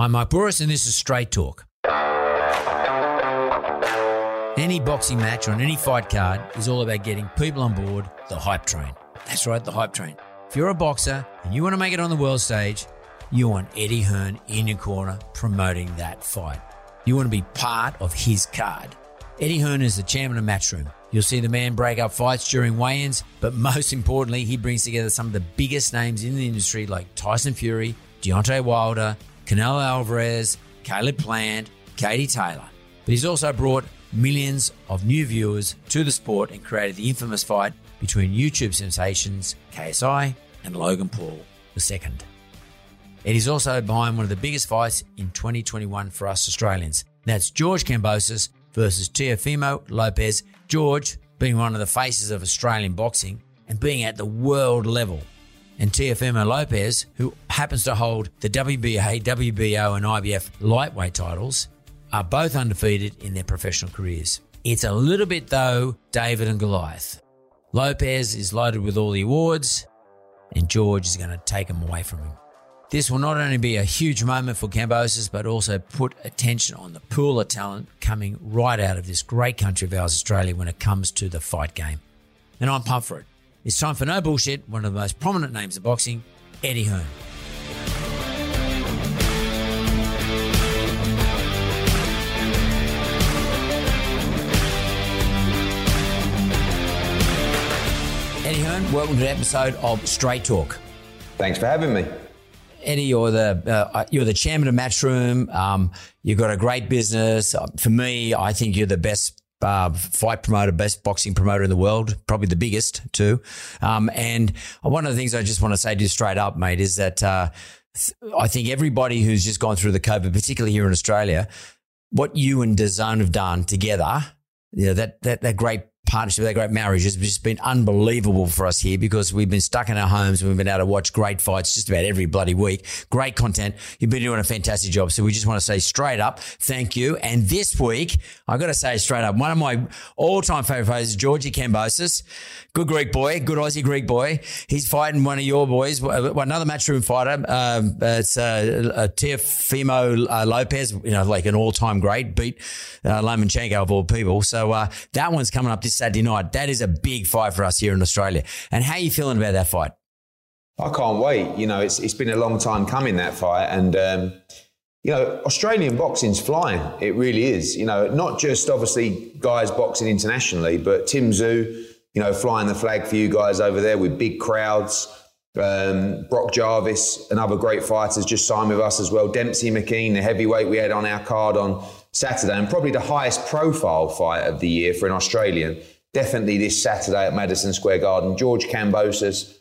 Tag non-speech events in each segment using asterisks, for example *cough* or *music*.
I'm Mark Bouris, and this is Straight Talk. Any boxing match on any fight card is all about getting people on board the hype train. That's right, the hype train. If you're a boxer and you want to make it on the world stage, you want Eddie Hearn in your corner promoting that fight. You want to be part of his card. Eddie Hearn is the chairman of Matchroom. You'll see the man break up fights during weigh ins, but most importantly, he brings together some of the biggest names in the industry like Tyson Fury, Deontay Wilder, Canelo Alvarez, Caleb Plant, Katie Taylor. But he's also brought millions of new viewers to the sport and created the infamous fight between YouTube sensations KSI and Logan Paul II. It is also behind one of the biggest fights in 2021 for us Australians. That's George Kambosos versus Teofimo Lopez. George being one of the faces of Australian boxing and being at the world level and Teofimo Lopez, who happens to hold the WBA, WBO, and IBF lightweight titles, are both undefeated in their professional careers. It's a little bit, though, David and Goliath. Lopez is loaded with all the awards, and George is going to take them away from him. This will not only be a huge moment for Kambosos, but also put attention on the pool of talent coming right out of this great country of ours, Australia, when it comes to the fight game. And I'm pumped for it. It's time for No Bullshit, one of the most prominent names of boxing, Eddie Hearn. Eddie Hearn, welcome to the episode of Straight Talk. Thanks for having me. Eddie, you're the uh, you're the chairman of Matchroom. Um, you've got a great business. Uh, for me, I think you're the best uh, fight promoter, best boxing promoter in the world, probably the biggest too. Um, and one of the things I just want to say to you straight up, mate, is that uh, I think everybody who's just gone through the COVID, particularly here in Australia, what you and DAZN have done together, you know, that, that, that great partnership, that great marriage has just been unbelievable for us here because we've been stuck in our homes and we've been able to watch great fights just about every bloody week. Great content. You've been doing a fantastic job. So we just want to say straight up, thank you. And this week, I've got to say straight up, one of my all time favorite fighters Georgie Kambosos. Good Greek boy, good Aussie Greek boy. He's fighting one of your boys, another matchroom fighter. Um, it's uh, uh, Teofimo uh, Lopez, you know, like an all time great, beat uh, Lomachenko of all people. So uh, that one's coming up this Saturday night. That is a big fight for us here in Australia. And how are you feeling about that fight? I can't wait. You know, it's it's been a long time coming that fight, and um, you know, Australian boxing's flying. It really is. You know, not just obviously guys boxing internationally, but Tim Tszyu, you know, flying the flag for you guys over there with big crowds. Um, Brock Jarvis, another great fighter, just signed with us as well. Dempsey McKean, the heavyweight we had on our card on Saturday, and probably the highest profile fight of the year for an Australian. Definitely this Saturday at Madison Square Garden. George Kambosos,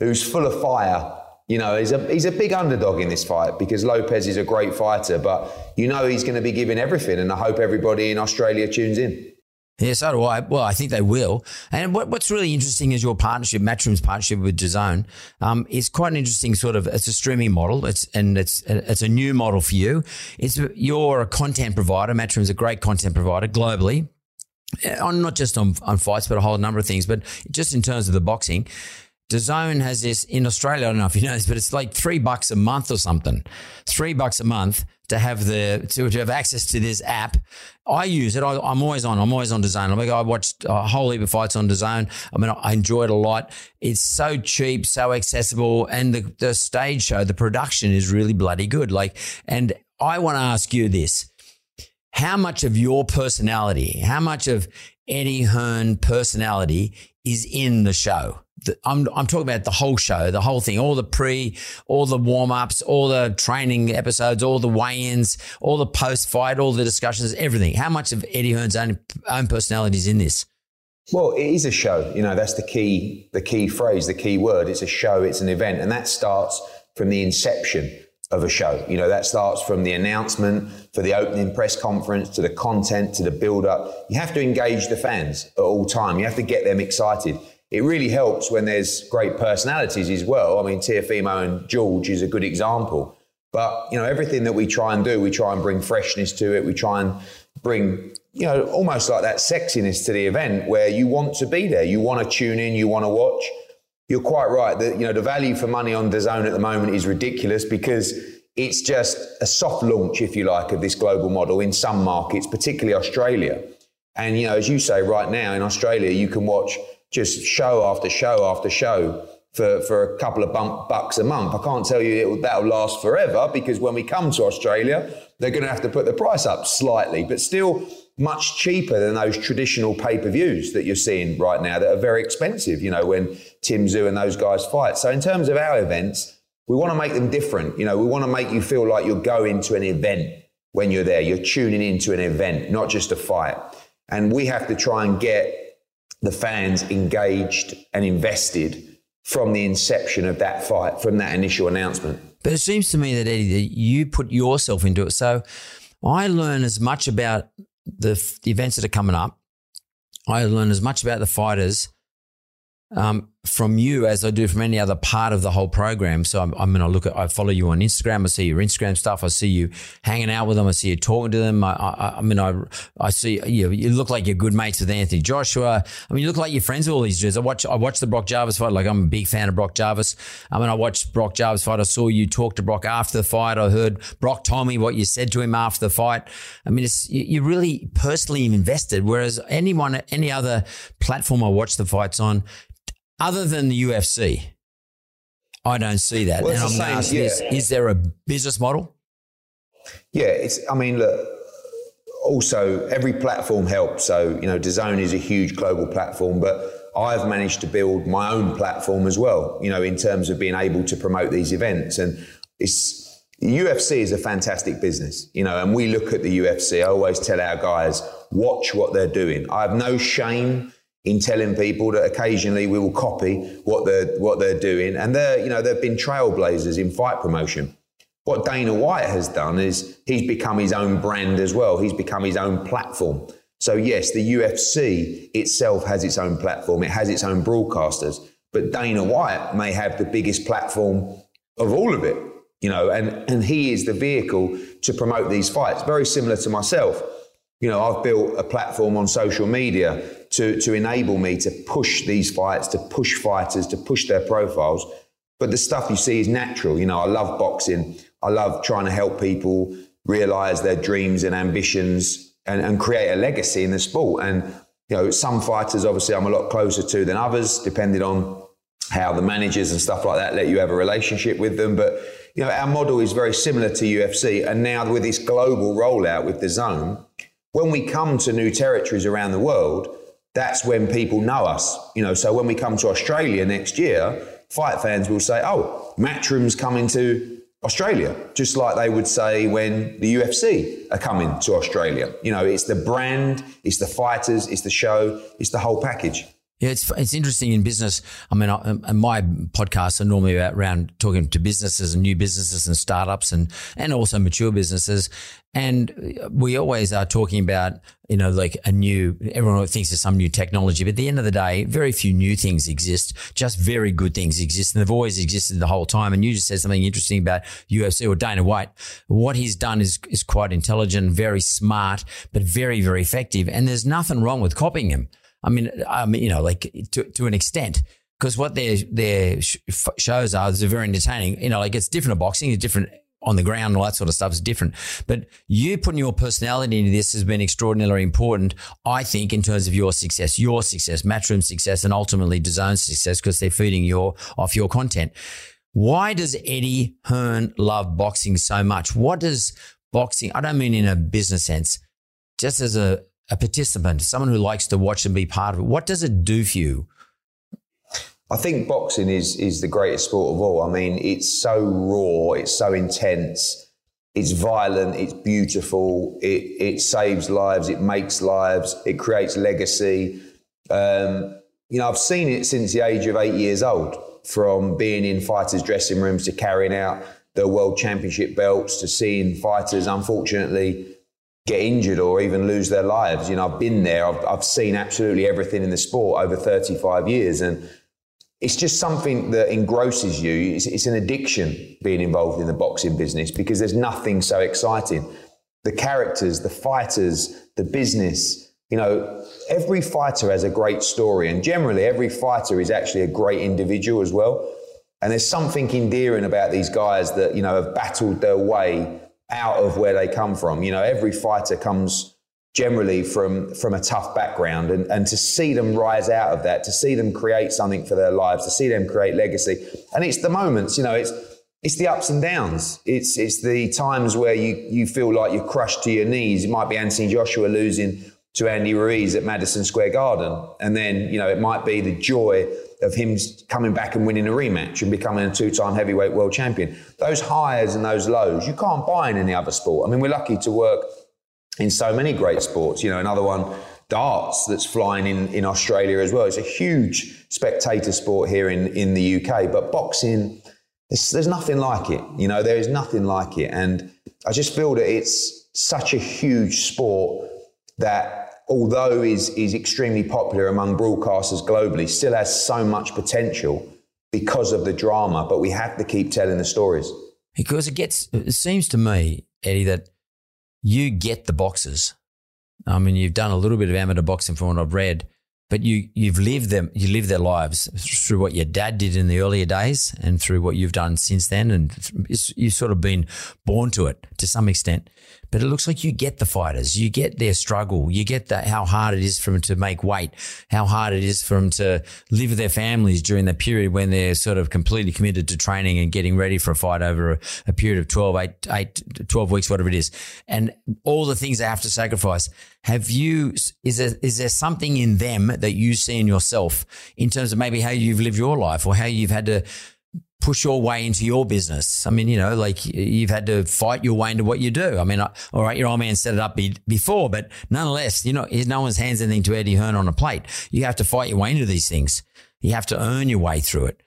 who's full of fire. You know, he's a, he's a big underdog in this fight because Lopez is a great fighter, but you know he's going to be giving everything, and I hope everybody in Australia tunes in. Yeah, so do I. Well, I think they will. And what, what's really interesting is your partnership, Matchroom's partnership with DAZN. Um, it's quite an interesting sort of. It's a streaming model. It's and it's it's a new model for you. It's you're a content provider. Matchroom's a great content provider globally, on not just on on fights, but a whole number of things. But just in terms of the boxing, DAZN has this in Australia. I don't know if you know this, but it's like three bucks a month or something. Three bucks a month to have the to, to have access to this app. I use it. I, am always on. I'm always on DAZN. I watched a whole heap of fights on DAZN. I mean, I enjoy it a lot. It's so cheap, so accessible, and the the stage show, the production is really bloody good. Like, and I want to ask you this: How much of your personality, how much of Eddie Hearn personality is in the show? I'm, I'm talking about the whole show, the whole thing, all the pre, all the warm ups, all the training episodes, all the weigh ins, all the post fight, all the discussions, everything. How much of Eddie Hearn's own, own personality is in this? Well, it is a show. You know, that's the key, the key phrase, the key word. It's a show, it's an event. And that starts from the inception of a show. You know, that starts from the announcement for the opening press conference to the content to the build up. You have to engage the fans at all time. You have to get them excited it really helps when there's great personalities as well. I mean, Teofimo and George is a good example. But, you know, everything that we try and do, we try and bring freshness to it. We try and bring, you know, almost like that sexiness to the event where you want to be there. You want to tune in, you want to watch. You're quite right that, you know, the value for money on DAZN at the moment is ridiculous because it's just a soft launch, if you like, of this global model in some markets, particularly Australia. And, you know, as you say, right now in Australia, you can watch just show after show after show for, for a couple of bump, bucks a month. I can't tell you that'll last forever because when we come to Australia, they're going to have to put the price up slightly, but still much cheaper than those traditional pay per views that you're seeing right now that are very expensive, you know, when Tim Tszyu and those guys fight. So, in terms of our events, we want to make them different. You know, we want to make you feel like you're going to an event when you're there. You're tuning into an event, not just a fight. And we have to try and get the fans engaged and invested from the inception of that fight, from that initial announcement. But it seems to me that Eddie, that you put yourself into it. So I learn as much about the, the events that are coming up. I learn as much about the fighters um, from you as I do from any other part of the whole program. So I'm, I'm going to look at, I follow you on Instagram. I see your Instagram stuff. I see you hanging out with them. I see you talking to them. I, I, I mean, I, I see you, you look like you're good mates with Anthony Joshua. I mean, you look like you're friends with all these dudes. I watch, I watch the Brock Jarvis fight. Like I'm a big fan of Brock Jarvis. I mean, I watched Brock Jarvis fight. I saw you talk to Brock after the fight. I heard Brock told me what you said to him after the fight. I mean, it's, you, you really personally invested. Whereas anyone, any other platform I watch the fights on, other than the UFC, I don't see that. Well, and I'm same, asking, yeah. is, is there a business model? Yeah, it's. I mean, look. Also, every platform helps. So, you know, DAZN is a huge global platform, but I've managed to build my own platform as well. You know, in terms of being able to promote these events, and it's UFC is a fantastic business. You know, and we look at the UFC. I always tell our guys, watch what they're doing. I have no shame in telling people that occasionally we will copy what they're what they're doing, and they're you know they've been trailblazers in fight promotion. What Dana White has done is he's become his own brand as well. He's become his own platform. So yes, the UFC itself has its own platform. It has its own broadcasters, but Dana White may have the biggest platform of all of it. You know, and and he is the vehicle to promote these fights. Very similar to myself. You know, I've built a platform on social media to, to enable me to push these fights, to push fighters, to push their profiles. But the stuff you see is natural. You know, I love boxing. I love trying to help people realize their dreams and ambitions and, and create a legacy in the sport. And, you know, some fighters, obviously, I'm a lot closer to than others, depending on how the managers and stuff like that let you have a relationship with them. But, you know, our model is very similar to UFC. And now with this global rollout with DAZN, when we come to new territories around the world, that's when people know us. You know, so when we come to Australia next year, fight fans will say, "Oh, Matchroom's coming to Australia," just like they would say when the UFC are coming to Australia. You know, it's the brand, it's the fighters, it's the show, it's the whole package. Yeah, it's it's interesting in business. I mean, I, my podcasts are normally about around talking to businesses and new businesses and startups and and also mature businesses. And we always are talking about you know like a new. Everyone thinks there's some new technology, but at the end of the day, very few new things exist. Just very good things exist, and they've always existed the whole time. And you just said something interesting about UFC or Dana White. What he's done is is quite intelligent, very smart, but very very effective. And there's nothing wrong with copying him. I mean, I mean, you know, like to, to an extent. because what their their sh- shows are is very entertaining. You know, like it's different at boxing, it's different on the ground, all that sort of stuff is different. But you putting your personality into this has been extraordinarily important, I think, in terms of your success, your success, Matchroom success, and ultimately DAZN's success because they're feeding your off your content. Why does Eddie Hearn love boxing so much? What does boxing? I don't mean in a business sense, just as a a participant, someone who likes to watch and be part of it. What does it do for you? I think boxing is is the greatest sport of all. I mean, it's so raw, it's so intense, it's violent, it's beautiful, it it saves lives, it makes lives, it creates legacy. Um, you know, I've seen it since the age of eight years old, from being in fighters' dressing rooms to carrying out the world championship belts to seeing fighters, unfortunately, get injured or even lose their lives. You know, I've been there. I've, I've seen absolutely everything in the sport over 35 years, and it's just something that engrosses you. It's, it's, an addiction being involved in the boxing business because there's nothing so exciting. The characters, the fighters, the business. You know, every fighter has a great story, and generally, every fighter is actually a great individual as well. And there's something endearing about these guys that you know have battled their way out of where they come from. You know, every fighter comes generally from from a tough background and, and to see them rise out of that to see them create something for their lives to see them create legacy. And it's the moments you know it's it's the ups and downs. It's it's the times where you you feel like you're crushed to your knees. It might be Anthony Joshua losing to Andy Ruiz at Madison Square Garden and then you know it might be the joy of him coming back and winning a rematch and becoming a two-time heavyweight world champion those highs and those lows you can't buy in any other sport i mean we're lucky to work in so many great sports. You know, another one, darts, that's flying in, in Australia as well. It's a huge spectator sport here in, in the UK, but boxing, there's nothing like it. You know, there is nothing like it. And I just feel that it's such a huge sport that although is, is extremely popular among broadcasters globally, still has so much potential because of the drama, but we have to keep telling the stories. Because it gets, it seems to me, Eddie, that you get the boxes. I mean, you've done a little bit of amateur boxing from what I've read, but you you've lived them you live their lives through what your dad did in the earlier days and through what you've done since then, and you've sort of been born to it to some extent. But it looks like you get the fighters, you get their struggle, you get that how hard it is for them to make weight, how hard it is for them to live with their families during the period when they're sort of completely committed to training and getting ready for a fight over a, a period of 12, 8, 8, 12 weeks, whatever it is. And all the things they have to sacrifice. Have you, is there, is there something in them that you see in yourself in terms of maybe how you've lived your life or how you've had to push your way into your business. I mean, you know, like you've had to fight your way into what you do. I mean, all right, your old man set it up be, before, but nonetheless, you know, no one's hands anything to Eddie Hearn on a plate. You have to fight your way into these things. You have to earn your way through it.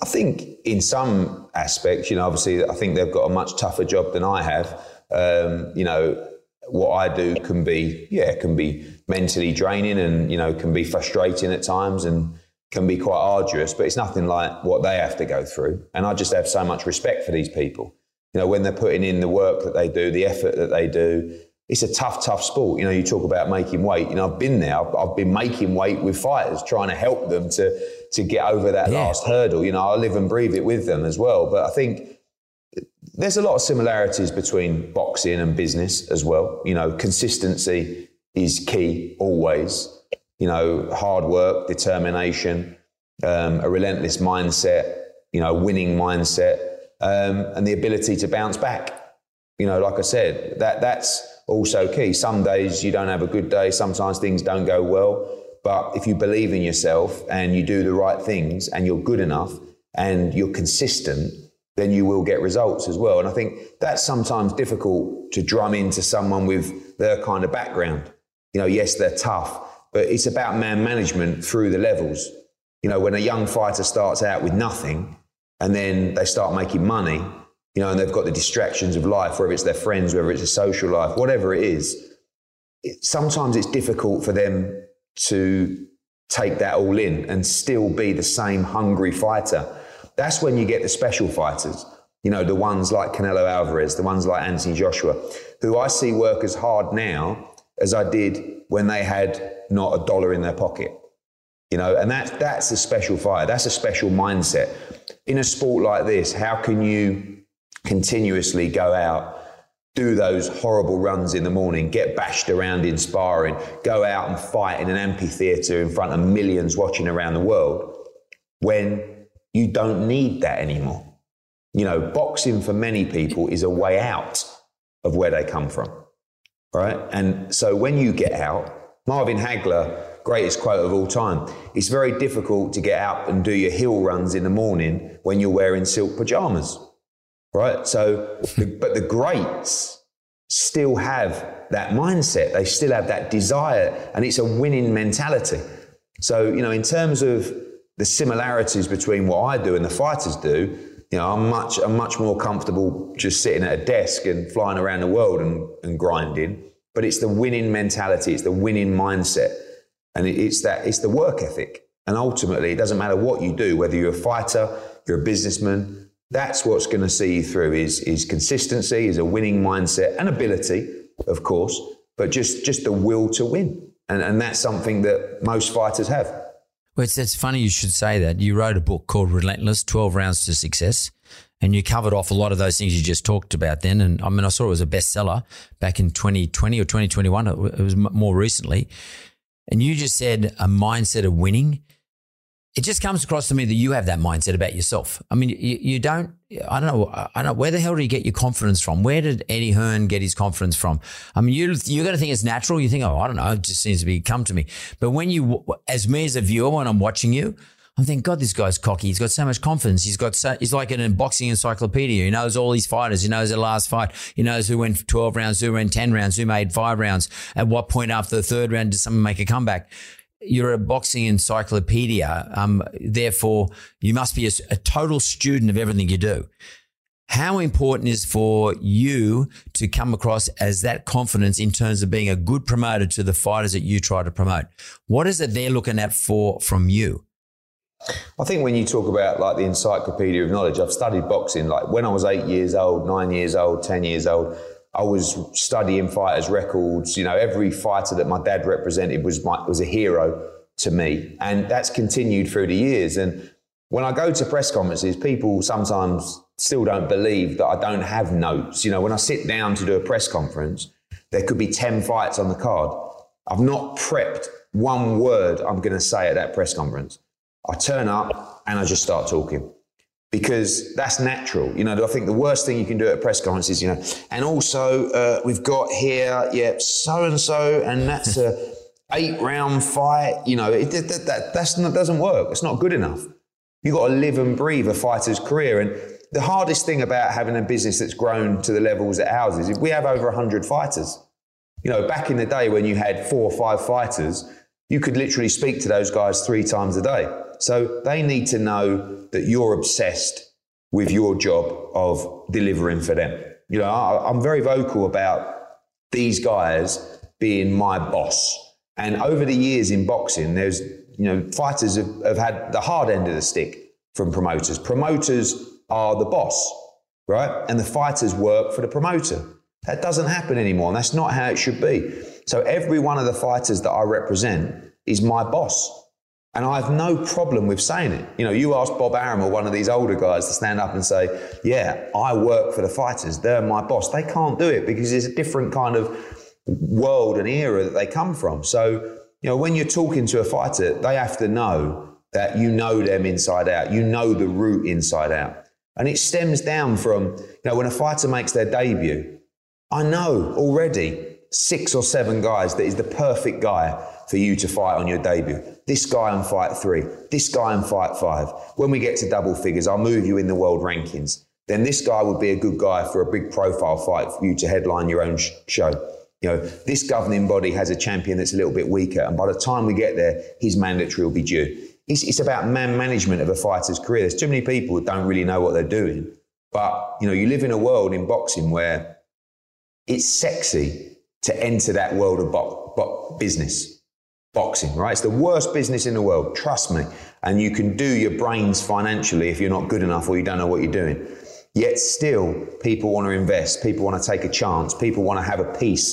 I think in some aspects, you know, obviously, I think they've got a much tougher job than I have. Um, you know, what I do can be, yeah, can be mentally draining and, you know, can be frustrating at times. And, can be quite arduous, but it's nothing like what they have to go through. And I just have so much respect for these people. You know, when they're putting in the work that they do, the effort that they do, it's a tough, tough sport. You know, you talk about making weight. You know, I've been there. I've, I've been making weight with fighters, trying to help them to to get over that yeah. last hurdle. You know, I live and breathe it with them as well. But I think there's a lot of similarities between boxing and business as well. You know, consistency is key always you know, hard work, determination, um, a relentless mindset, you know, winning mindset, um, and the ability to bounce back. You know, like I said, that that's also key. Some days you don't have a good day. Sometimes things don't go well. But if you believe in yourself and you do the right things and you're good enough and you're consistent, then you will get results as well. And I think that's sometimes difficult to drum into someone with their kind of background. You know, yes, they're tough, but it's about man management through the levels. You know, when a young fighter starts out with nothing and then they start making money, you know, and they've got the distractions of life, whether it's their friends, whether it's a social life, whatever it is, it, sometimes it's difficult for them to take that all in and still be the same hungry fighter. That's when you get the special fighters, you know, the ones like Canelo Alvarez, the ones like Anthony Joshua, who I see work as hard now as I did when they had not a dollar in their pocket. You know, and that's that's a special fire. That's a special mindset. In a sport like this, how can you continuously go out, do those horrible runs in the morning, get bashed around in sparring, go out and fight in an amphitheatre in front of millions watching around the world when you don't need that anymore? You know, boxing for many people is a way out of where they come from, right? And so when you get out, Marvin Hagler, greatest quote of all time, it's very difficult to get out and do your hill runs in the morning when you're wearing silk pajamas, right? So, *laughs* but the greats still have that mindset. They still have that desire, and it's a winning mentality. So, you know, in terms of the similarities between what I do and the fighters do, you know, I'm much, I'm much more comfortable just sitting at a desk and flying around the world and, and grinding. But it's the winning mentality, it's the winning mindset, and it's that, it's the work ethic. And ultimately, it doesn't matter what you do, whether you're a fighter, you're a businessman. That's what's going to see you through is, is consistency, is a winning mindset and ability, of course, but just, just the will to win. And, and that's something that most fighters have. Well, it's, it's funny you should say that. You wrote a book called Relentless 12 Rounds to Success, and you covered off a lot of those things you just talked about then. And I mean, I saw it was a bestseller back in 2020 or 2021. It was more recently. And you just said a mindset of winning it just comes across to me that you have that mindset about yourself. I mean, you, you, don't, I don't know, I don't know, where the hell do you get your confidence from? Where did Eddie Hearn get his confidence from? I mean, you, you're going to think it's natural. You think, oh, I don't know, it just seems to be come to me. But when you, as me as a viewer, when I'm watching you, I'm thinking, God, this guy's cocky. He's got so much confidence. He's got so, he's like an boxing encyclopedia. He knows all his fighters. He knows the last fight. He knows who went 12 rounds, who went 10 rounds, who made five rounds. At what point after the third round did someone make a comeback? you're a boxing encyclopedia. Um, therefore, you must be a, a, total student of everything you do. How important is for you to come across as that confidence in terms of being a good promoter to the fighters that you try to promote? What is it they're looking at for from you? I think when you talk about like the encyclopedia of knowledge, I've studied boxing like when I was eight years old, nine years old, ten years old. I was studying fighters' records. You know, every fighter that my dad represented was my, was a hero to me, and that's continued through the years. And when I go to press conferences, people sometimes still don't believe that I don't have notes. You know, when I sit down to do a press conference, there could be ten fights on the card. I've not prepped one word I'm going to say at that press conference. I turn up and I just start talking because that's natural. You know, I think the worst thing you can do at press conferences, you know, and also uh, we've got here, yeah, so and so, and that's a *laughs* eight round fight. You know, it, that, that that's doesn't work. It's not good enough. You've got to live and breathe a fighter's career. And the hardest thing about having a business that's grown to the levels that ours is, we have over 100 fighters. You know, back in the day when you had four or five fighters, you could literally speak to those guys three times a day. So they need to know that you're obsessed with your job of delivering for them. You know, I, I'm very vocal about these guys being my boss. And over the years in boxing, there's, you know, fighters have, have had the hard end of the stick from promoters. Promoters are the boss, right? And the fighters work for the promoter. That doesn't happen anymore, and that's not how it should be. So every one of the fighters that I represent is my boss. And I have no problem with saying it. You know, you ask Bob Arum or one of these older guys to stand up and say, Yeah, I work for the fighters. They're my boss. They can't do it because it's a different kind of world and era that they come from. So, you know, when you're talking to a fighter, they have to know that you know them inside out. You know the route inside out. And it stems down from, you know, when a fighter makes their debut, I know already six or seven guys that is the perfect guy for you to fight on your debut. This guy on fight three, this guy on fight five. When we get to double figures, I'll move you in the world rankings. Then this guy would be a good guy for a big profile fight for you to headline your own sh- show. You know, this governing body has a champion that's a little bit weaker, and by the time we get there, his mandatory will be due. It's, it's about man management of a fighter's career. There's too many people who don't really know what they're doing. But, you know, you live in a world in boxing where it's sexy to enter that world of bo- bo- business boxing, right? It's the worst business in the world, trust me. And you can do your brains financially if you're not good enough or you don't know what you're doing. Yet still, people want to invest, people want to take a chance, people want to have a piece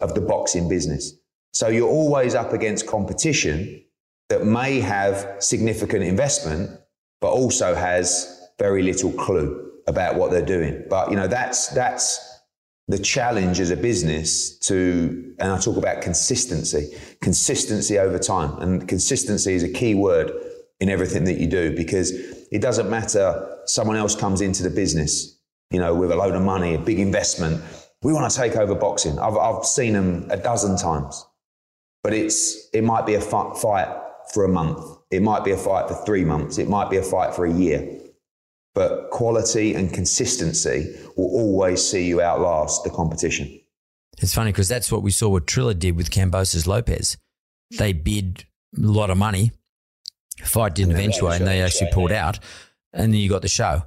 of the boxing business. So you're always up against competition that may have significant investment, but also has very little clue about what they're doing. But you know, that's that's the challenge as a business to, and I talk about consistency, consistency over time. And consistency is a key word in everything that you do because it doesn't matter someone else comes into the business, you know, with a load of money, a big investment. We want to take over boxing. I've, I've seen them a dozen times, but it's, it might be a fight for a month. It might be a fight for three months. It might be a fight for a year but quality and consistency will always see you outlast the competition. It's funny because that's what we saw what Triller did with Kambosos Lopez. They bid a lot of money, fight didn't eventuate, and they actually pulled out, and then you got the show.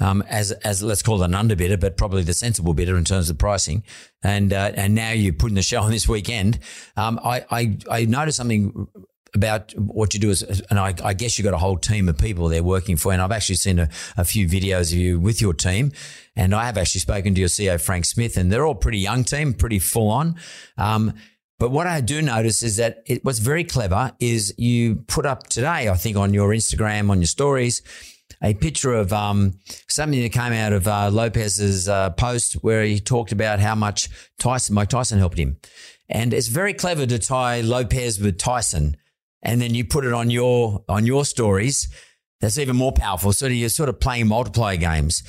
Um, as as let's call it an underbidder, but probably the sensible bidder in terms of pricing, and uh, and now you're putting the show on this weekend. Um, I, I I noticed something about what you do is, and I, I, guess you've got a whole team of people there working for you. And I've actually seen a, a, few videos of you with your team. And I have actually spoken to your CEO, Frank Smith, and they're all pretty young team, pretty full on. Um, but what I do notice is that it, what's very clever is you put up today, I think, on your Instagram, on your stories, a picture of um, something that came out of uh, Lopez's uh, post where he talked about how much Tyson, Mike Tyson helped him. And it's very clever to tie Lopez with Tyson and then you put it on your on your stories, that's even more powerful. So you're sort of playing multiplayer games.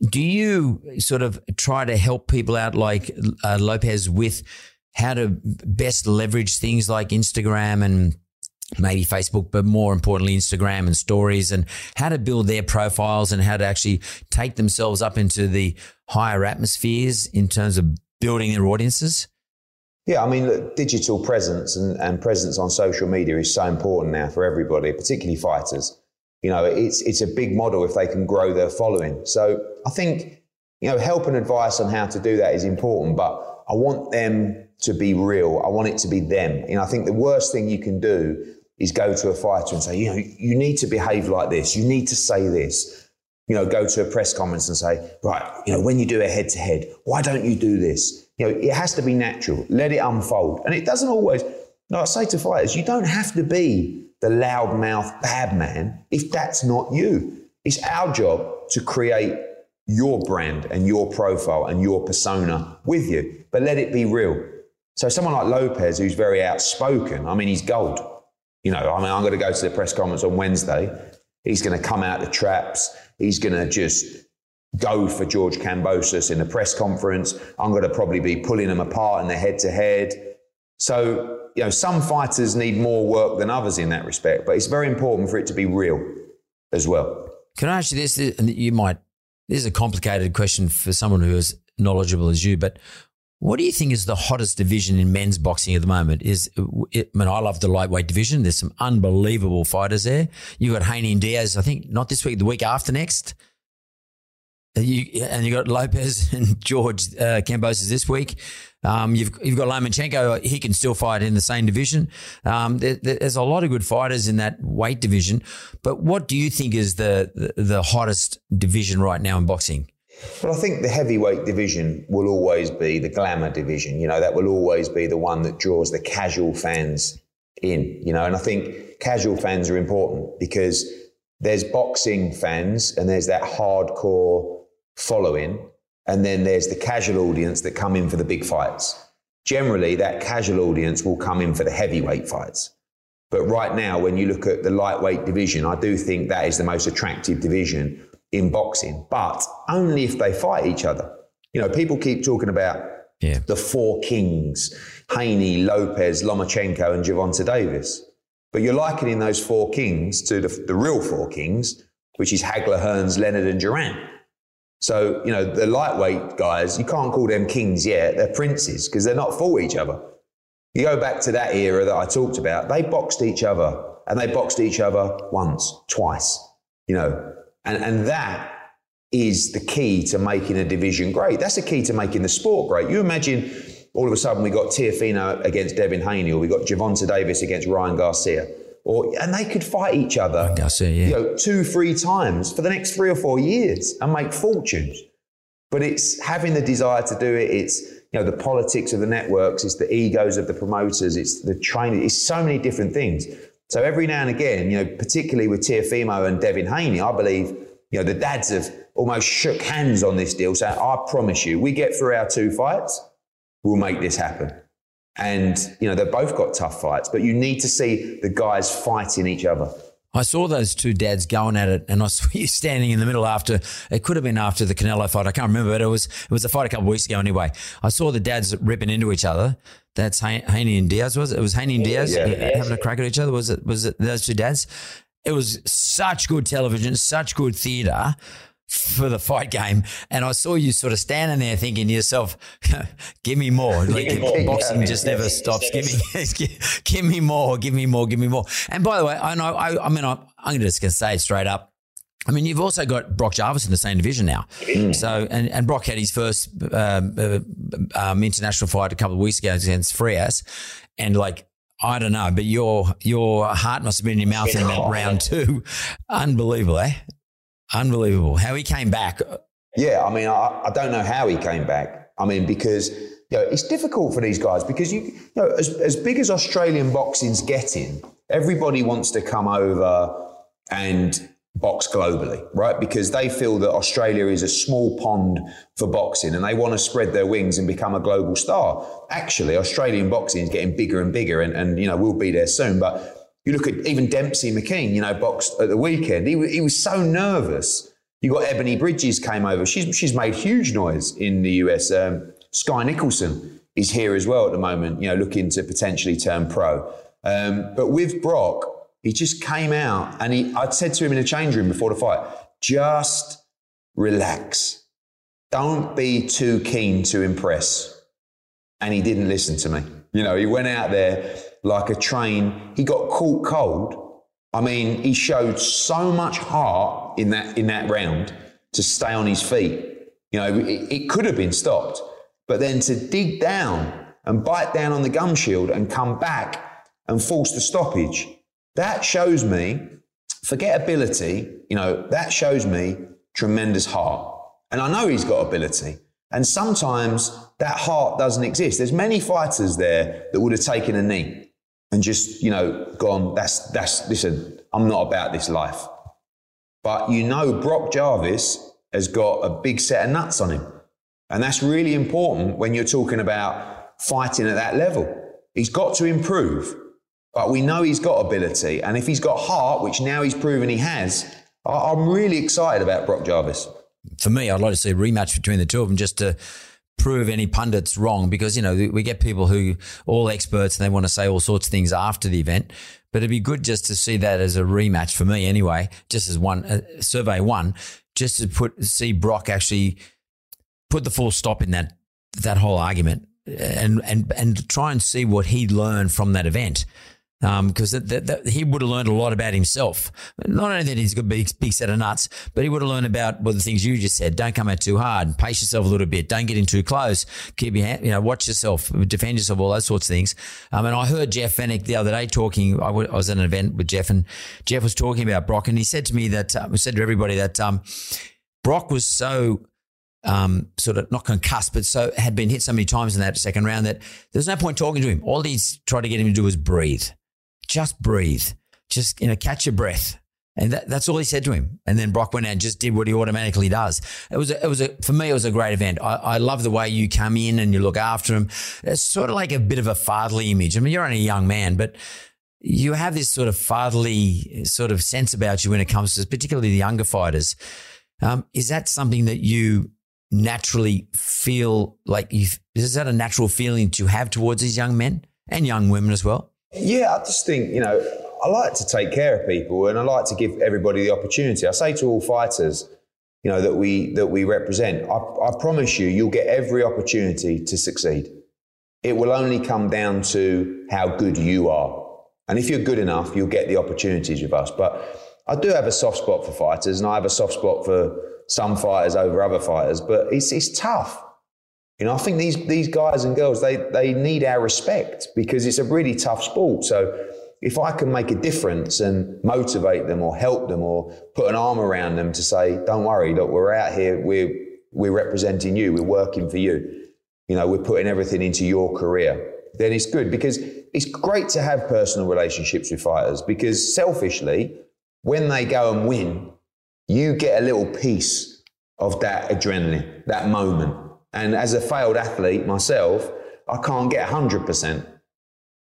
Do you sort of try to help people out like uh, Lopez with how to best leverage things like Instagram and maybe Facebook, but more importantly, Instagram and stories and how to build their profiles and how to actually take themselves up into the higher atmospheres in terms of building their audiences? Yeah, I mean, look, digital presence and, and presence on social media is so important now for everybody, particularly fighters. You know, it's it's a big model if they can grow their following. So I think you know, help and advice on how to do that is important, but I want them to be real. I want it to be them. You know, I think the worst thing you can do is go to a fighter and say, you know, you need to behave like this. You need to say this. You know, go to a press conference and say, right, you know, when you do a head to head, why don't you do this? You know, it has to be natural. Let it unfold. And it doesn't always, like I say to fighters, you don't have to be the loudmouth bad man if that's not you. It's our job to create your brand and your profile and your persona with you, but let it be real. So someone like Lopez, who's very outspoken, I mean, he's gold. You know, I mean, I'm going to go to the press conference on Wednesday. He's going to come out the traps. He's going to just go for George Kambosos in a press conference. I'm going to probably be pulling them apart in the head to head. So, you know, some fighters need more work than others in that respect, but it's very important for it to be real as well. Can I ask you this? And you might, this is a complicated question for someone who is knowledgeable as you, but what do you think is the hottest division in men's boxing at the moment? Is it, I mean, I love the lightweight division. There's some unbelievable fighters there. You've got Haney and Diaz, I think, not this week, the week after next. You, and you've got Lopez *laughs* and George uh, Kambosos this week. Um, you've you've got Lomachenko. He can still fight in the same division. Um, there, there's a lot of good fighters in that weight division. But what do you think is the, the, the hottest division right now in boxing? Well, I think the heavyweight division will always be the glamour division. You know, that will always be the one that draws the casual fans in. You know, and I think casual fans are important because there's boxing fans and there's that hardcore following. and then there's the casual audience that come in for the big fights. Generally, that casual audience will come in for the heavyweight fights. But right now, when you look at the lightweight division, I do think that is the most attractive division in boxing, but only if they fight each other. You know, people keep talking about Yeah. the four kings Haney, Lopez, Lomachenko, and Gervonta Davis. But you're likening those four kings to the, the real four kings, which is Hagler, Hearns, Leonard, and Duran. So, you know, the lightweight guys, you can't call them kings yet. They're princes because they're not for each other. You go back to that era that I talked about, they boxed each other and they boxed each other once, twice, you know, and, and that is the key to making a division great. That's the key to making the sport great. You imagine all of a sudden we got Teofimo against Devin Haney or we got Gervonta Davis against Ryan Garcia. Or, and they could fight each other Garcia, yeah. you know, two, three times for the next three or four years and make fortunes. But it's having the desire to do it. It's you know the politics of the networks. It's the egos of the promoters. It's the training. It's so many different things. So every now and again, you know, particularly with Teofimo and Devin Haney, I believe you know the dads have almost shook hands on this deal, So "I promise you, we get through our two fights, we'll make this happen." And you know they've both got tough fights, but you need to see the guys fighting each other. I saw those two dads going at it, and I *laughs* saw you standing in the middle after. It could have been after the Canelo fight. I can't remember, but it was it was a fight a couple of weeks ago anyway. I saw the dads ripping into each other. That's Han- Haney and Diaz, was it? It was Haney and Diaz Yeah. uh, having a crack at each other. Was it? Was it those two dads? It was such good television, such good theatre for the fight game. And I saw you sort of standing there thinking to yourself, *laughs* give me more. Like, me more. *laughs* boxing Yeah, just yeah, never yeah, stops. Give me, *laughs* give me more, give me more, give me more. And by the way, I know, I, I mean, I'm, I'm just going to say it straight up. I mean, you've also got Brock Jarvis in the same division now. So, and, and Brock had his first um, uh, um, international fight a couple of weeks ago against Frias. And like, I don't know, but your your heart must have been in your mouth in that round two. Unbelievable, eh? Unbelievable. How he came back. Yeah, I mean, I, I don't know how he came back. I mean, because you know, it's difficult for these guys because you, you know, as, as big as Australian boxing's getting, everybody wants to come over and box globally, right? Because they feel that Australia is a small pond for boxing and they want to spread their wings and become a global star. Actually, Australian boxing is getting bigger and bigger and, and you know, we'll be there soon. But you look at even Dempsey McKean, you know, boxed at the weekend. He, he was so nervous. You got Ebony Bridges came over. She's, she's made huge noise in the US. Um, Skye Nicolson is here as well at the moment, you know, looking to potentially turn pro. Um, but with Brock, he just came out and he, I'd said to him in the change room before the fight, just relax. Don't be too keen to impress. And he didn't listen to me. You know, he went out there like a train. He got caught cold. I mean, he showed so much heart in that in that round to stay on his feet. You know, it, it could have been stopped, but then to dig down and bite down on the gum shield and come back and force the stoppage, that shows me forget ability. You know, that shows me tremendous heart, and I know he's got ability. And sometimes that heart doesn't exist. There's many fighters there that would have taken a knee and just, you know, gone, that's, that's, listen, I'm not about this life. But you know, Brock Jarvis has got a big set of nuts on him. And that's really important when you're talking about fighting at that level. He's got to improve, but we know he's got ability. And if he's got heart, which now he's proven he has, I'm really excited about Brock Jarvis. For me, I'd like to see a rematch between the two of them just to prove any pundits wrong because, you know, we get people who all experts and they want to say all sorts of things after the event. But it'd be good just to see that as a rematch for me anyway, just as one uh, survey one, just to put see Brock actually put the full stop in that that whole argument and and and try and see what he learned from that event. Because that he would have learned a lot about himself. Not only that he's a big, big set of nuts, but he would have learned about well, the things you just said. Don't come out too hard. Pace yourself a little bit. Don't get in too close. Keep your hand, you know, watch yourself, defend yourself, all those sorts of things. Um, and I heard Jeff Fenech the other day talking. I was at an event with Jeff, and Jeff was talking about Brock, and he said to me that uh, said to everybody that um, Brock was so um, sort of not concussed, but so had been hit so many times in that second round that there's no point talking to him. All he's tried to get him to do is breathe. Just breathe. Just, you know, catch your breath. And that, that's all he said to him. And then Brock went out and just did what he automatically does. It was, a, it was a, for me, it was a great event. I, I love the way you come in and you look after him. It's sort of like a bit of a fatherly image. I mean, you're only a young man, but you have this sort of fatherly sort of sense about you when it comes to particularly the younger fighters. Um, is that something that you naturally feel like you, is that a natural feeling to have towards these young men and young women as well? Yeah, I just think, you know, I like to take care of people and I like to give everybody the opportunity. I say to all fighters, you know, that we that we represent, I, I promise you, you'll get every opportunity to succeed. It will only come down to how good you are. And if you're good enough, you'll get the opportunities with us. But I do have a soft spot for fighters and I have a soft spot for some fighters over other fighters, but it's, it's tough. You know, I think these, these guys and girls, they, they need our respect because it's a really tough sport. So if I can make a difference and motivate them or help them or put an arm around them to say, don't worry, look, we're out here, we're, we're representing you, we're working for you, you know, we're putting everything into your career, then it's good because it's great to have personal relationships with fighters because selfishly, when they go and win, you get a little piece of that adrenaline, that moment. And as a failed athlete myself, I can't get 100%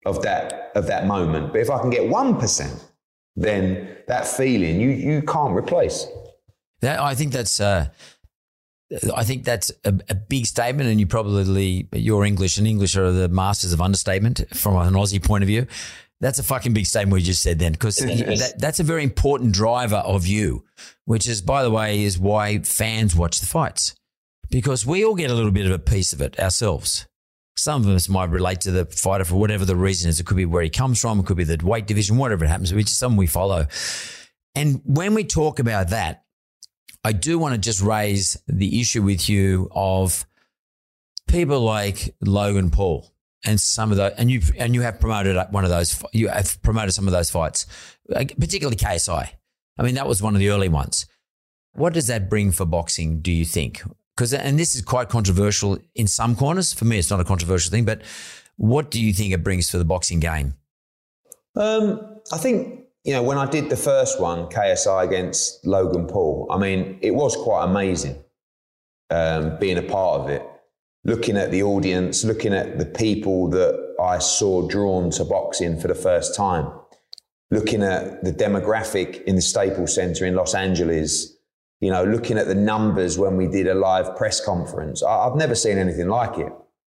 of that, of that moment. But if I can get 1%, then that feeling you, you can't replace. That, I think that's, uh, I think that's a, a, big statement, and you probably your English and English are the masters of understatement from an Aussie point of view. That's a fucking big statement we just said then, because that, that's a very important driver of you, which is, by the way, is why fans watch the fights because we all get a little bit of a piece of it ourselves. Some of us might relate to the fighter for whatever the reason is. It could be where he comes from, it could be the weight division, whatever it happens. It's some we follow. And when we talk about that, I do want to just raise the issue with you of people like Logan Paul and some of those, and you and you have promoted one of those. You have promoted some of those fights, particularly KSI. I mean, that was one of the early ones. What does that bring for boxing? Do you think? Because and this is quite controversial in some corners. For me, it's not a controversial thing, but what do you think it brings for the boxing game? Um, I think you know when I did the first one, KSI against Logan Paul. I mean, it was quite amazing um, being a part of it looking at the audience, looking at the people that I saw drawn to boxing for the first time, looking at the demographic in the Staples Center in Los Angeles, you know, looking at the numbers when we did a live press conference. I, have never seen anything like it.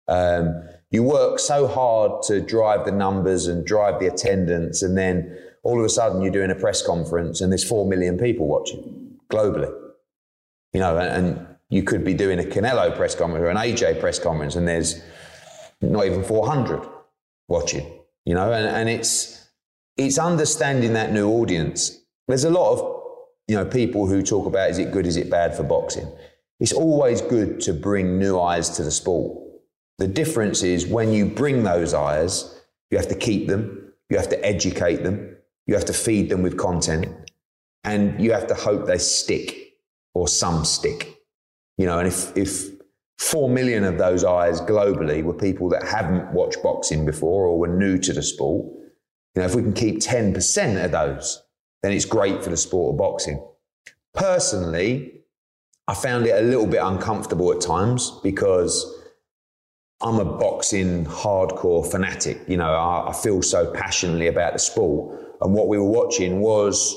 Um, you work so hard to drive the numbers and drive the attendance, and then all of a sudden you're doing a press conference and there's four million people watching globally. You know, and, and you could be doing a Canelo press conference or an AJ press conference, and there's not even 400 watching, you know, and, and it's, it's understanding that new audience. There's a lot of, you know, people who talk about is it good, is it bad for boxing? It's always good to bring new eyes to the sport. The difference is when you bring those eyes, you have to keep them, you have to educate them, you have to feed them with content, and you have to hope they stick or some stick. You know, and if, if four million of those eyes globally were people that haven't watched boxing before or were new to the sport, you know, if we can keep 10% of those, then it's great for the sport of boxing. Personally, I found it a little bit uncomfortable at times because I'm a boxing hardcore fanatic. You know, I, I, feel so passionately about the sport. And what we were watching was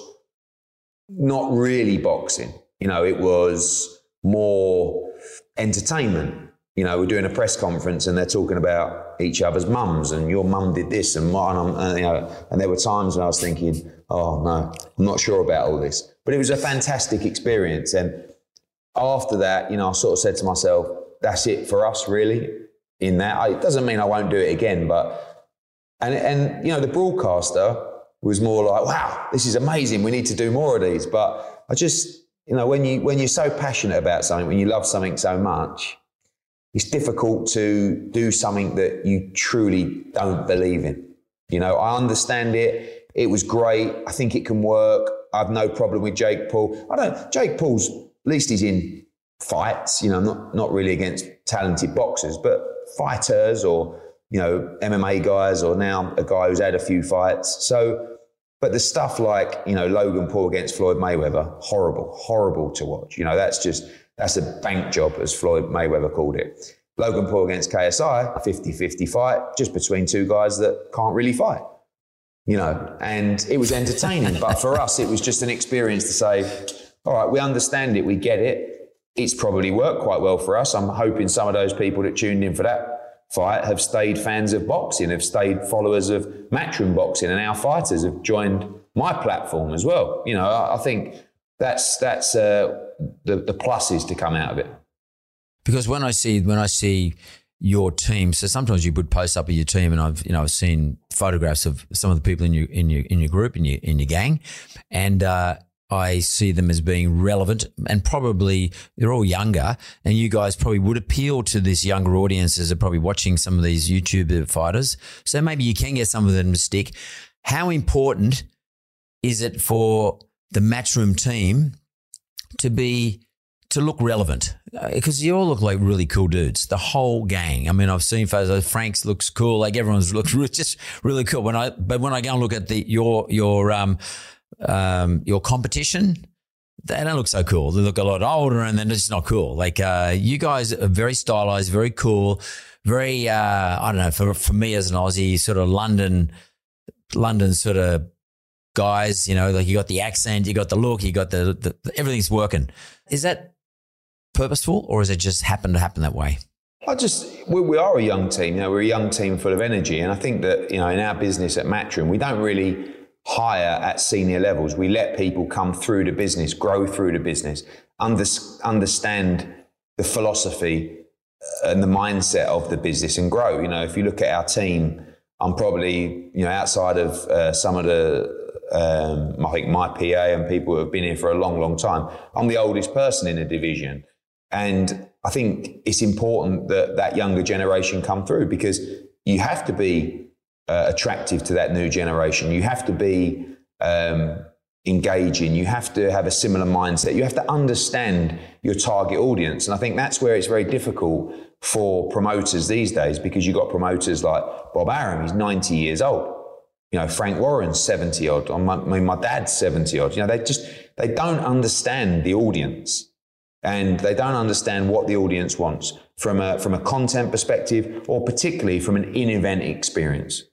not really boxing. You know, it was more entertainment. You know, we're doing a press conference and they're talking about each other's mums and your mum did this and mine. And, you know, and there were times when I was thinking, oh no, I'm not sure about all this. But it was a fantastic experience. And after that, you know, I sort of said to myself, that's it for us, really. In that, I, it doesn't mean I won't do it again, but and and you know, the broadcaster was more like, wow, this is amazing. We need to do more of these. But I just you know, when you when you're so passionate about something, when you love something so much, it's difficult to do something that you truly don't believe in. You know, I understand it. It was great. I think it can work. I have no problem with Jake Paul. I don't. Jake Paul's at least he's in fights. You know, not not really against talented boxers, but fighters or you know MMA guys, or now a guy who's had a few fights. So But the stuff like, you know, Logan Paul against Floyd Mayweather, horrible, horrible to watch. You know, that's just, that's a bank job, as Floyd Mayweather called it. Logan Paul against KSI, 50 50 fight, just between two guys that can't really fight. You know, and it was entertaining. but for us, it was just an experience to say, all right, we understand it, we get it. It's probably worked quite well for us. I'm hoping some of those people that tuned in for that fight have stayed fans of boxing, have stayed followers of matchroom boxing, and our fighters have joined my platform as well. You know, I, I think that's that's uh, the the pluses to come out of it. Because when I see when I see your team, so sometimes you put posts up of your team, and I've you know I've seen photographs of some of the people in your in your in your group in your in your gang, and uh, I see them as being relevant and probably they're all younger and you guys probably would appeal to this younger audience audiences are probably watching some of these YouTube fighters. So maybe you can get some of them to stick. How important is it for the matchroom team to be to look relevant because uh, you all look like really cool dudes. The whole gang. I mean, I've seen photos. Frank's looks cool. Like everyone's looks *laughs* just really cool. When I but when I go and look at the your your um um, your competition, they don't look so cool. They look a lot older and then it's not cool. Like, uh, you guys are very stylized, very cool, very, uh, I don't know, for, for me as an Aussie, sort of London, London sort of guys, you know, like you got the accent, you got the look, you got the, the everything's working. Is that purposeful or is it just happen to happen that way? I just, we, we, are a young team, you know, we're a young team full of energy. And I think that, you know, in our business at Matchroom, we don't really, hire at senior levels. We let people come through the business, grow through the business, under, understand the philosophy and the mindset of the business and grow. You know, if you look at our team, I'm probably, you know, outside of uh, some of the, um, I think my PA and people who have been here for a long, long time, I'm the oldest person in the division. And I think it's important that that younger generation come through because you have to be uh, attractive to that new generation. You have to be um, engaging. You have to have a similar mindset. You have to understand your target audience. And I think that's where it's very difficult for promoters these days because you've got promoters like Bob Arum, he's 90 years old. You know, Frank Warren's 70 odd. I mean, my dad's 70 odd. You know, they just, they don't understand the audience and they don't understand what the audience wants from a, from a content perspective or particularly from an in-event experience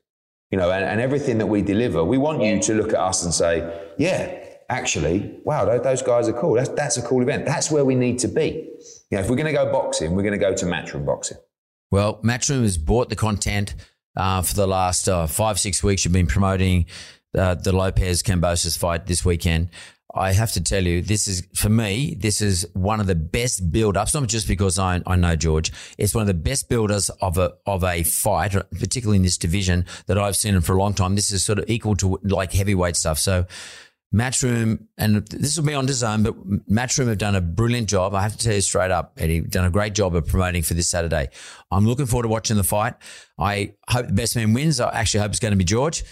you know, and, and everything that we deliver, we want you to look at us and say, yeah, actually, wow, those guys are cool. That's, that's a cool event. That's where we need to be. You know, if we're going to go boxing, we're going to go to Matchroom Boxing. Well, Matchroom has bought the content uh, for the last uh, five, six weeks. You've been promoting uh, the Lopez Kambosos fight this weekend. I have to tell you, this is for me. This is one of the best build-ups. Not just because I, I know George. It's one of the best builders of a of a fight, particularly in this division that I've seen for a long time. This is sort of equal to like heavyweight stuff. So, Matchroom, and this will be on DAZN, but Matchroom have done a brilliant job. I have to tell you straight up, Eddie, done a great job of promoting for this Saturday. I'm looking forward to watching the fight. I hope the best man wins. I actually hope it's going to be George.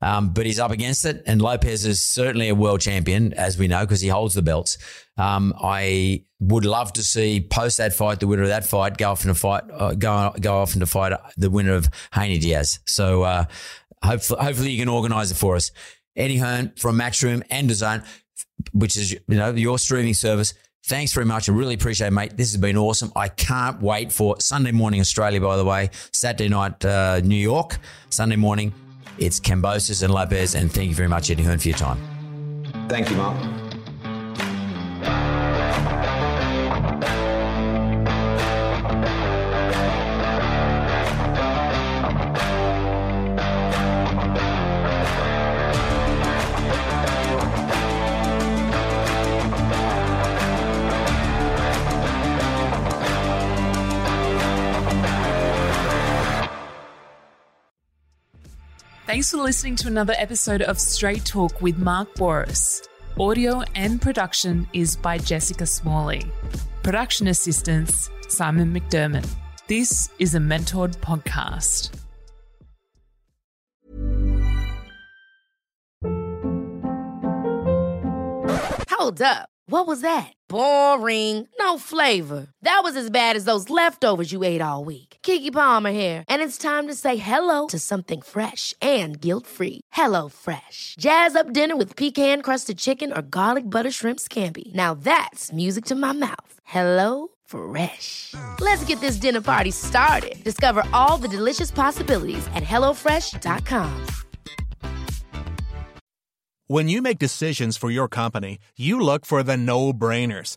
Um, but he's up against it, and Lopez is certainly a world champion, as we know, because he holds the belts. Um, I would love to see post that fight, the winner of that fight, go off into fight, uh, go go off into fight the winner of Haney Diaz. So uh, hopefully, hopefully you can organise it for us. Eddie Hearn from Matchroom and DAZN, which is you know your streaming service. Thanks very much. I really appreciate it, mate. This has been awesome. I can't wait for Sunday morning Australia, by the way. Saturday night, uh, New York. Sunday morning, it's Kambosos and Lopez, and thank you very much, Eddie Hearn, for your time. Thank you, Mark. Thanks for listening to another episode of Straight Talk with Mark Bouris. Audio and production is by Jessica Smalley. Production assistance, Simon McDermott. This is a mentored podcast. Hold up. What was that? Boring. No flavor. That was as bad as those leftovers you ate all week. Keke Palmer here, and it's time to say hello to something fresh and guilt-free. Hello Fresh. Jazz up dinner with pecan-crusted chicken or garlic butter shrimp scampi. Now that's music to my mouth. Hello Fresh. Let's get this dinner party started. Discover all the delicious possibilities at hellofresh.com. When you make decisions for your company, you look for the no brainers.